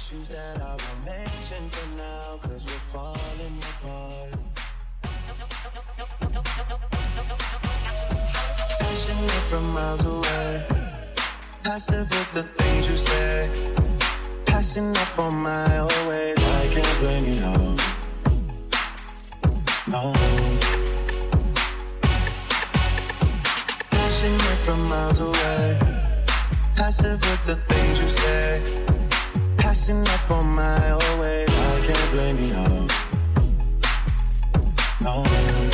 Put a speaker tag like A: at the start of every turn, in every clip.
A: issues that I won't mention for now, cause we're falling apart. Passionate from miles away, passive with the things you say. Passing up on my always, I can't blame you, no. No. Passionate from miles away, passive with the things you say. Passing up on my always, I can't blame you, no. No.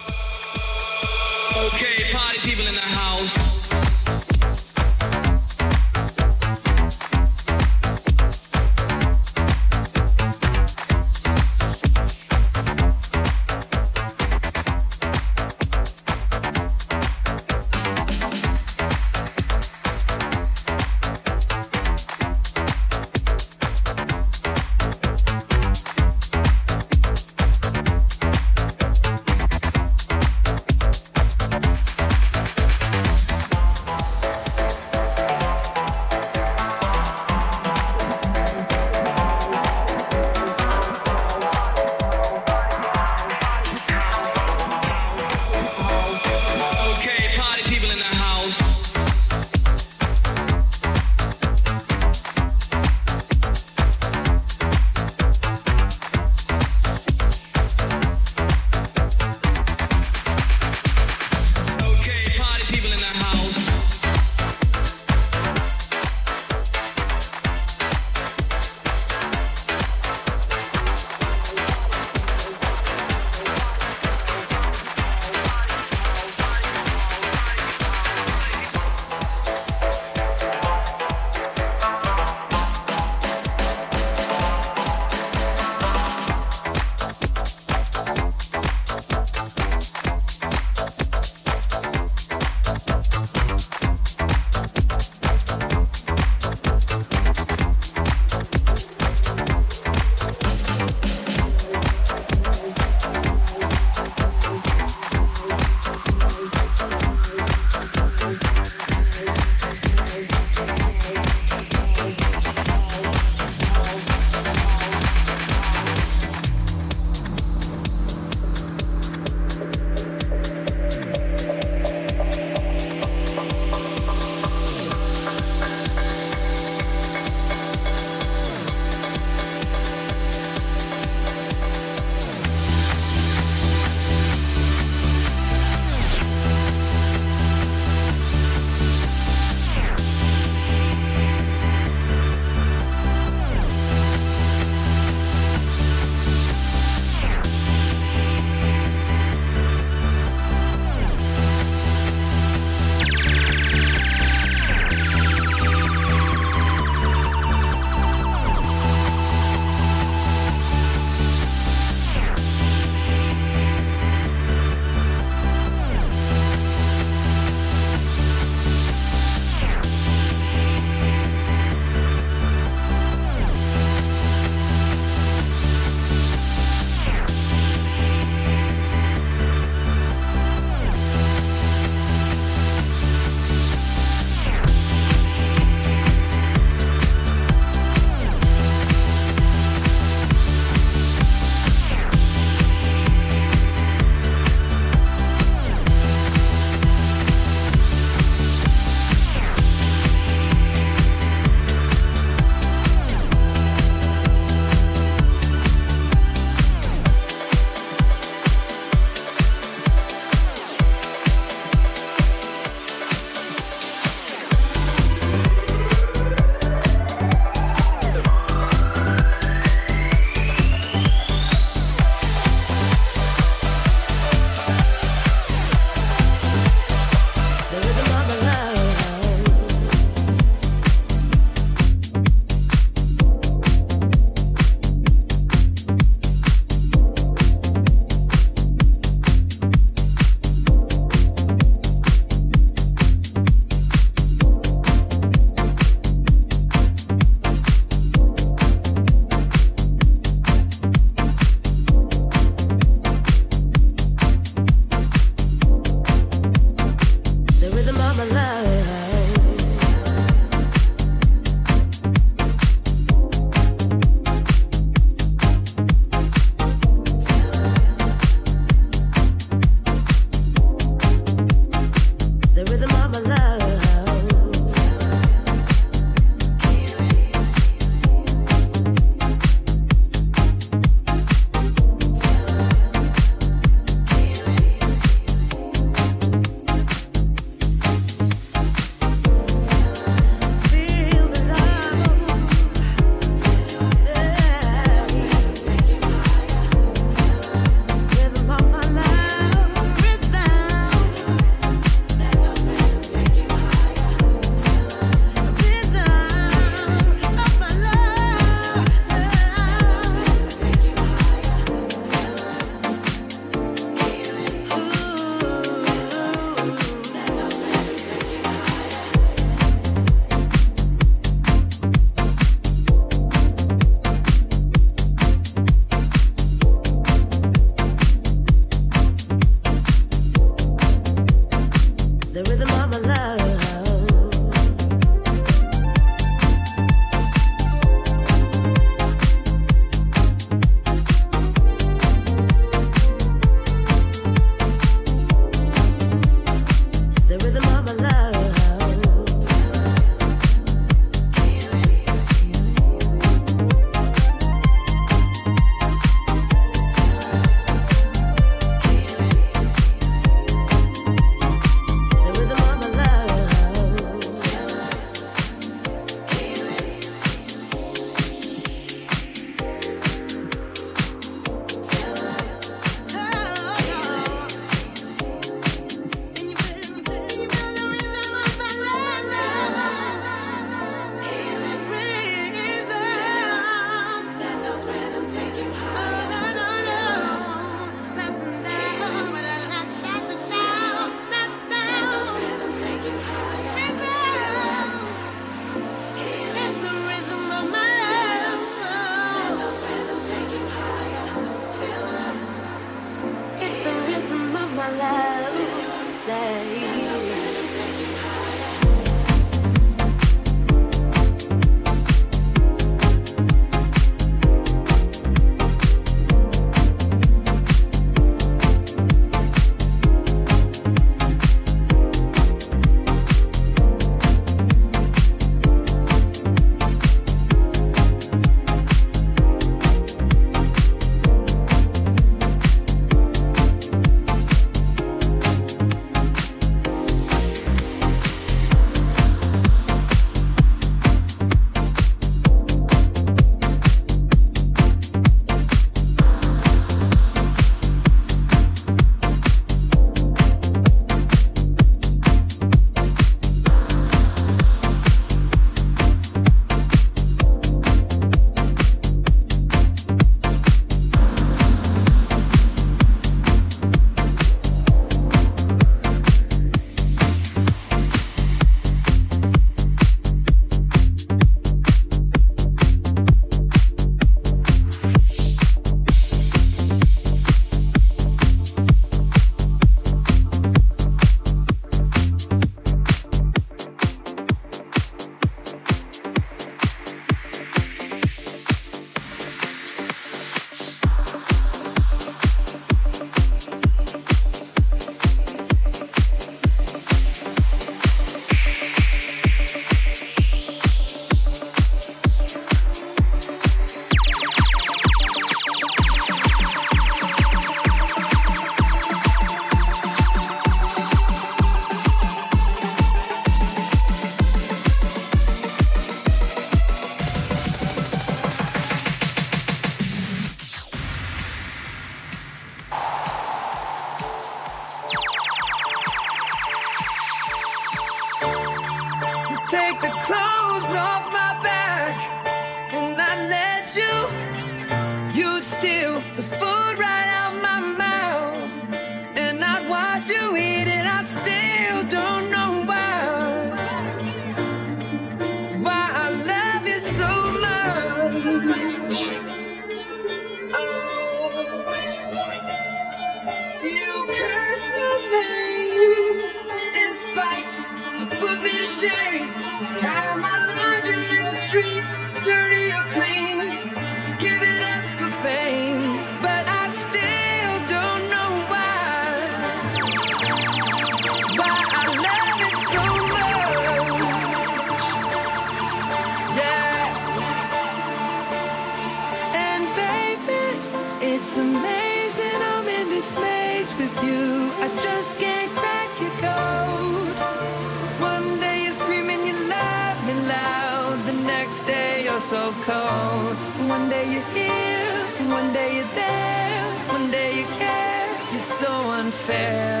B: fair.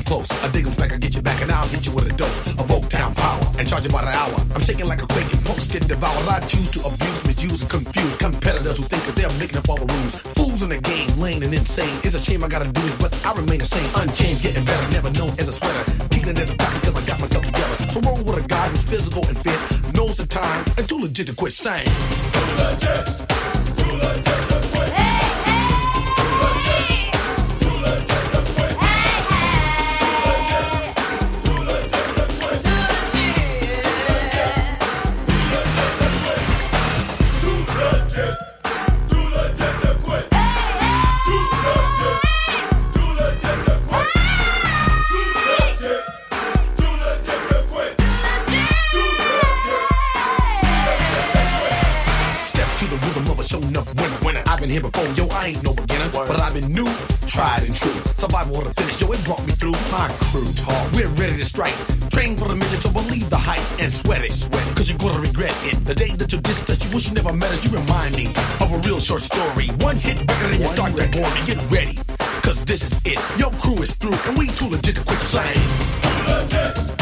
B: Close. I dig 'em back, I get you back, and I'll hit you with a dose of Oak Town power and charge you by the hour. I'm shaking like a quake, and punks get devoured. I choose to abuse, misuse, and confuse competitors who think that they're making up all the rules. Fools in the game, lame and insane. It's a shame I gotta do this, but I remain the same. Unchained, getting better, never known as a sweater. Keeping it at the top because I got myself together. So roll with a guy who's physical and fit, knows the time, and too legit to quit saying. Step tried and true. Survival of the finish, yo, it brought me through. My crew talk, we're ready to strike. Train for the mission, so believe the hype and sweat it. Sweat it, cause you're gonna regret it. The day that you dissed us, you wish you never met us, you remind me of a real short story. One hit record and you start to bore me. Get ready, cause this is it. Your crew is through, and we too legit to quit saying.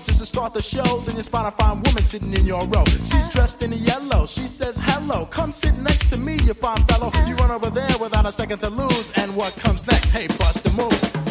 C: start the show. Then you spot a fine woman sitting in your row. She's dressed in yellow. She says hello. Come sit next to me, you fine fellow. You run over there without a second to lose. And what comes next? Hey, bust the move.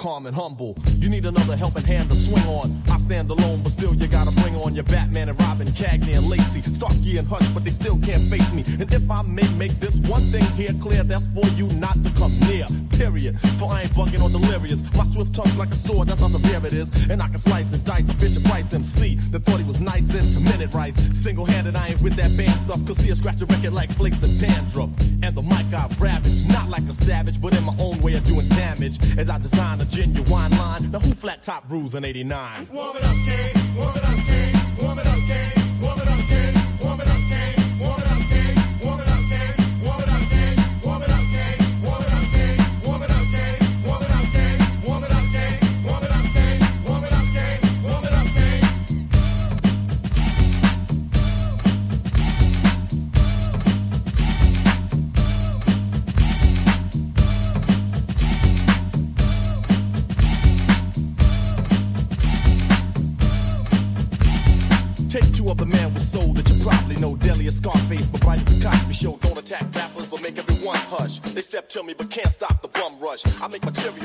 D: calm and humble. You need another helping hand to swing on. I stand alone, but still you gotta bring on your Batman and Robin, Cagney and Lacey, Starsky and Hutch, but they still can't face me. And if I may make this one thing here clear, that's for you not to come near. Period. For I ain't bugging or delirious. My swift tongue's like a sword, that's how severe it is. And I can slice and dice a Bishop Price MC that thought he was nice into minute rice. Single handed, I ain't with that band stuff. Cause he'll scratch a record like flakes of dandruff. And the mic I ravage, not like a savage, but in my doing damage. As I design a genuine line. Now who flat top rules in 89?
C: Warm it up,
D: Kane. To me, but can't stop the bum rush. I make material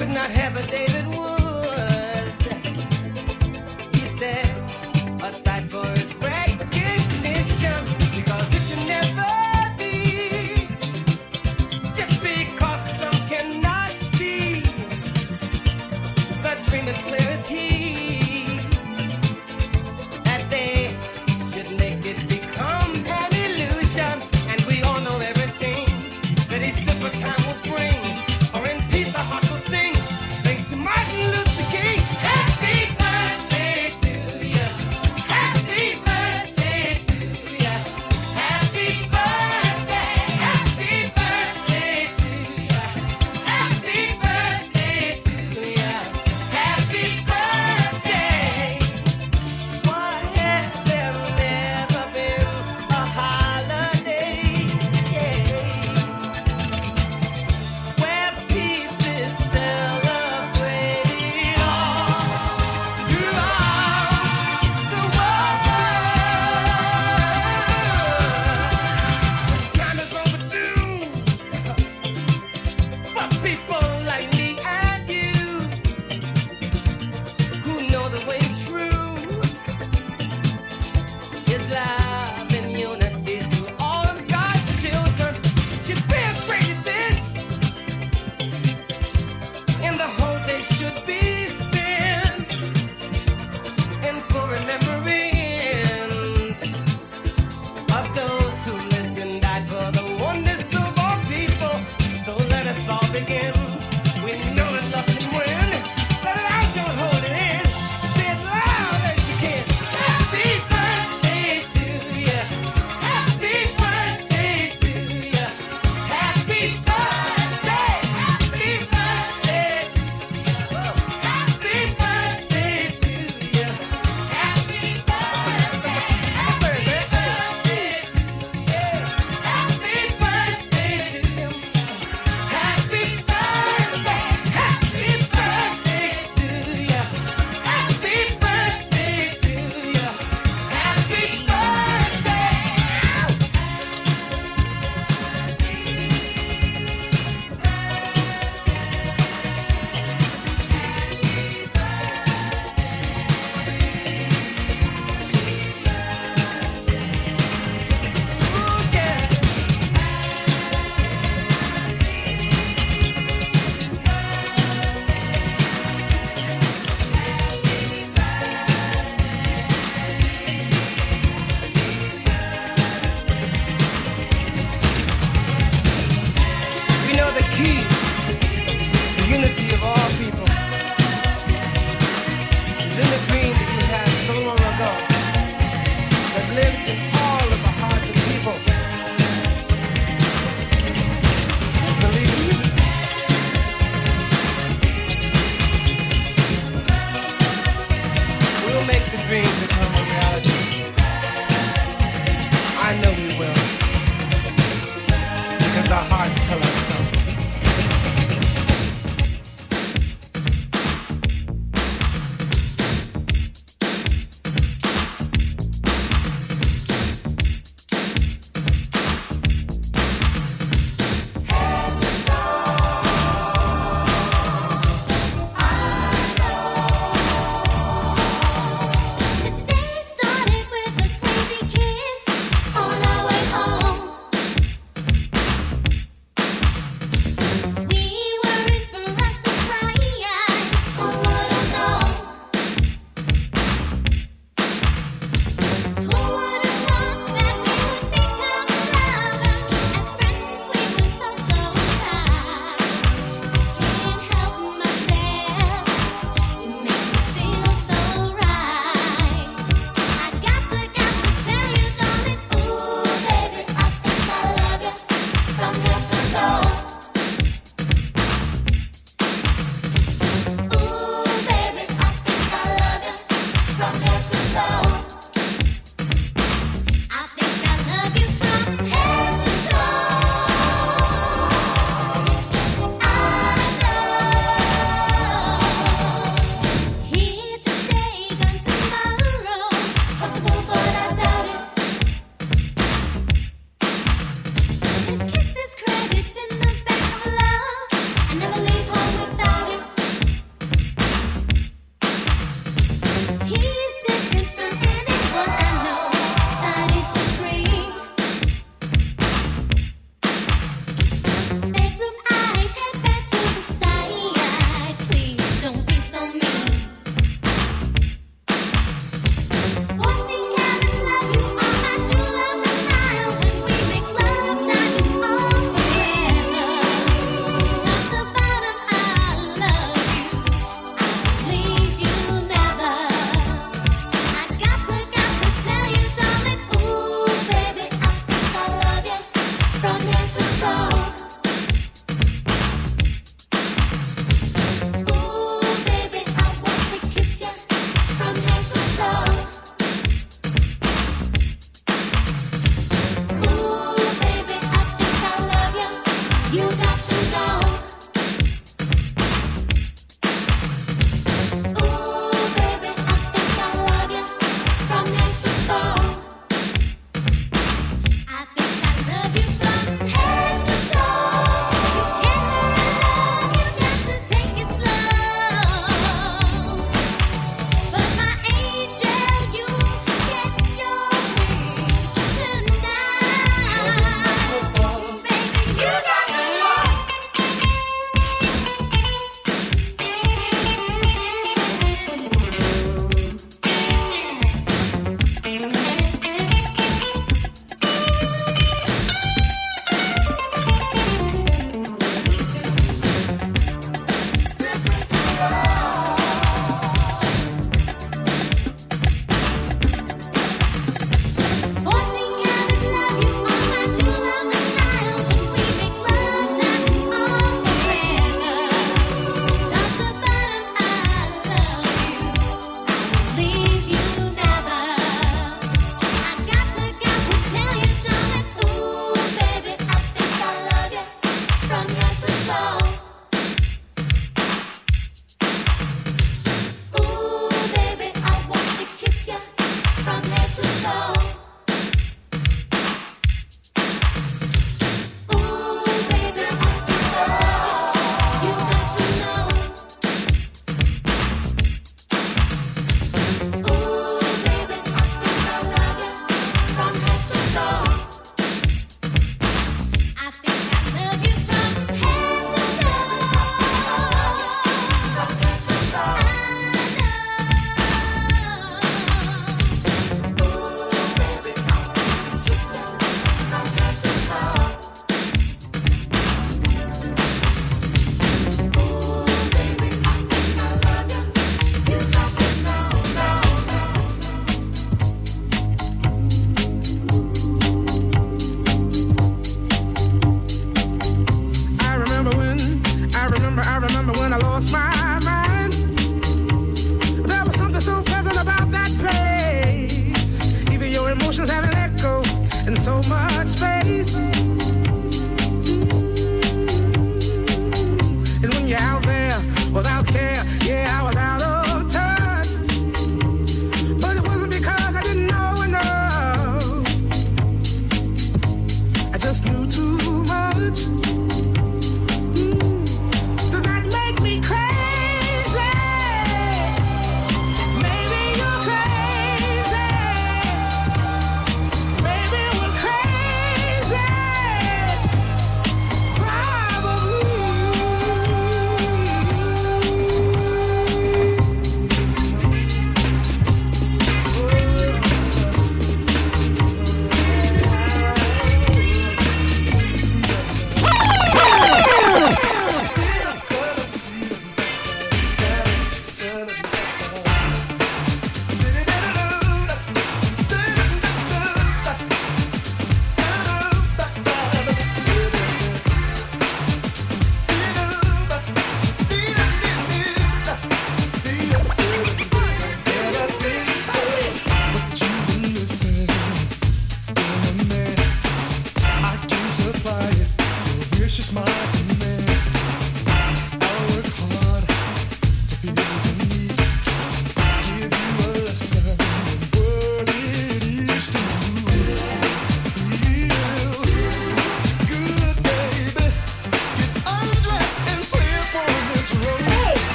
E: could not have a David Wood.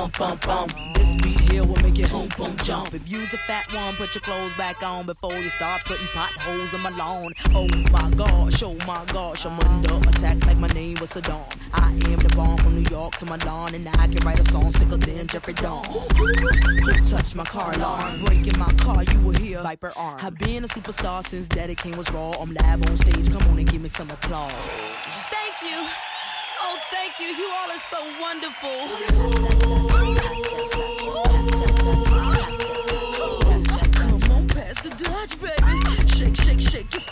F: Bump, bump, bump. This beat here will make it home, boom, jump. If you's a fat one, put your clothes back on before you start putting potholes in my lawn. Oh my gosh, oh my gosh, I'm under attack like my name was Saddam. I am the bomb from New York to Milan, and I can write a song sicker than Jeffrey Dawn. Who touched my car alarm? Breaking my car, you will hear Viper arm. I've been a superstar since Daddy Kane was raw. I'm live on stage, come on and give me some applause. Thank you. Oh, thank you. You all are so wonderful. Pop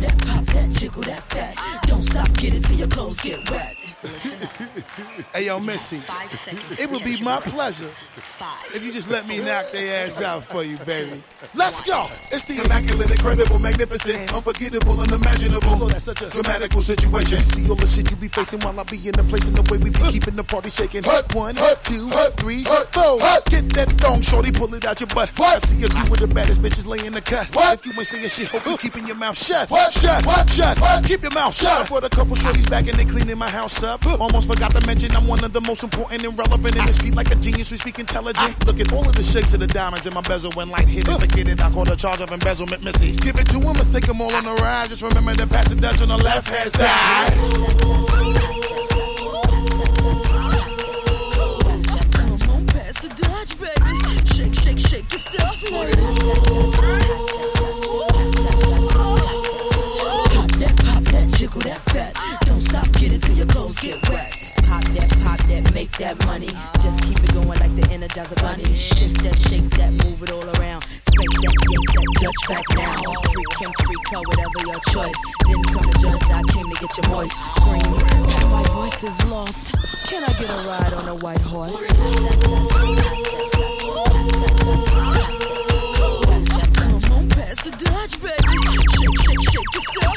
F: that, that, fat. Don't stop, get it till your clothes get wet.
C: Hey, yo, Missy, it would be my pleasure if you just let me knock their ass out for you, baby. Let's go.
G: It's the immaculate, incredible, magnificent, unforgettable, unimaginable. So that's such a dramatical situation.
C: See all the shit you be facing while I be in the place and the way we be keeping the party shaking. Hut one, hut two, hut three, hut four. Get that thong, shorty, pull it out your butt. I see a crew with the baddest bitches laying the cut. If you ain't saying shit, hope you keeping your mouth shut. What? Shut, what? shut, what? keep your mouth shut. I brought a couple shorties back and they cleaning my house up. Almost forgot to mention I'm one of the most important and relevant in the street like a genius. We speak intelligent. Look at all of the shakes of the diamonds in my bezel when light hit it. Forget it, I call the charge of embezzlement, Missy. Give it to him, let's take all on the ride. Just remember the Dutch on the left hand side.
F: That, pop that, jiggle that fat. Don't stop, get your clothes get wet. Pop that, pop that, make that money. Just keep it going like the Energizer Bunny. Shake that, shake that, move it all around. Spank that, yank that, Dutch back now. Freak him, freak her, whatever your choice. Then come to judge, I came to get your voice. Scream, my voice is lost. Can I get a ride on a white horse? Dutch, baby. Shake, shake, shake your stuff,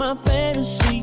H: my fantasy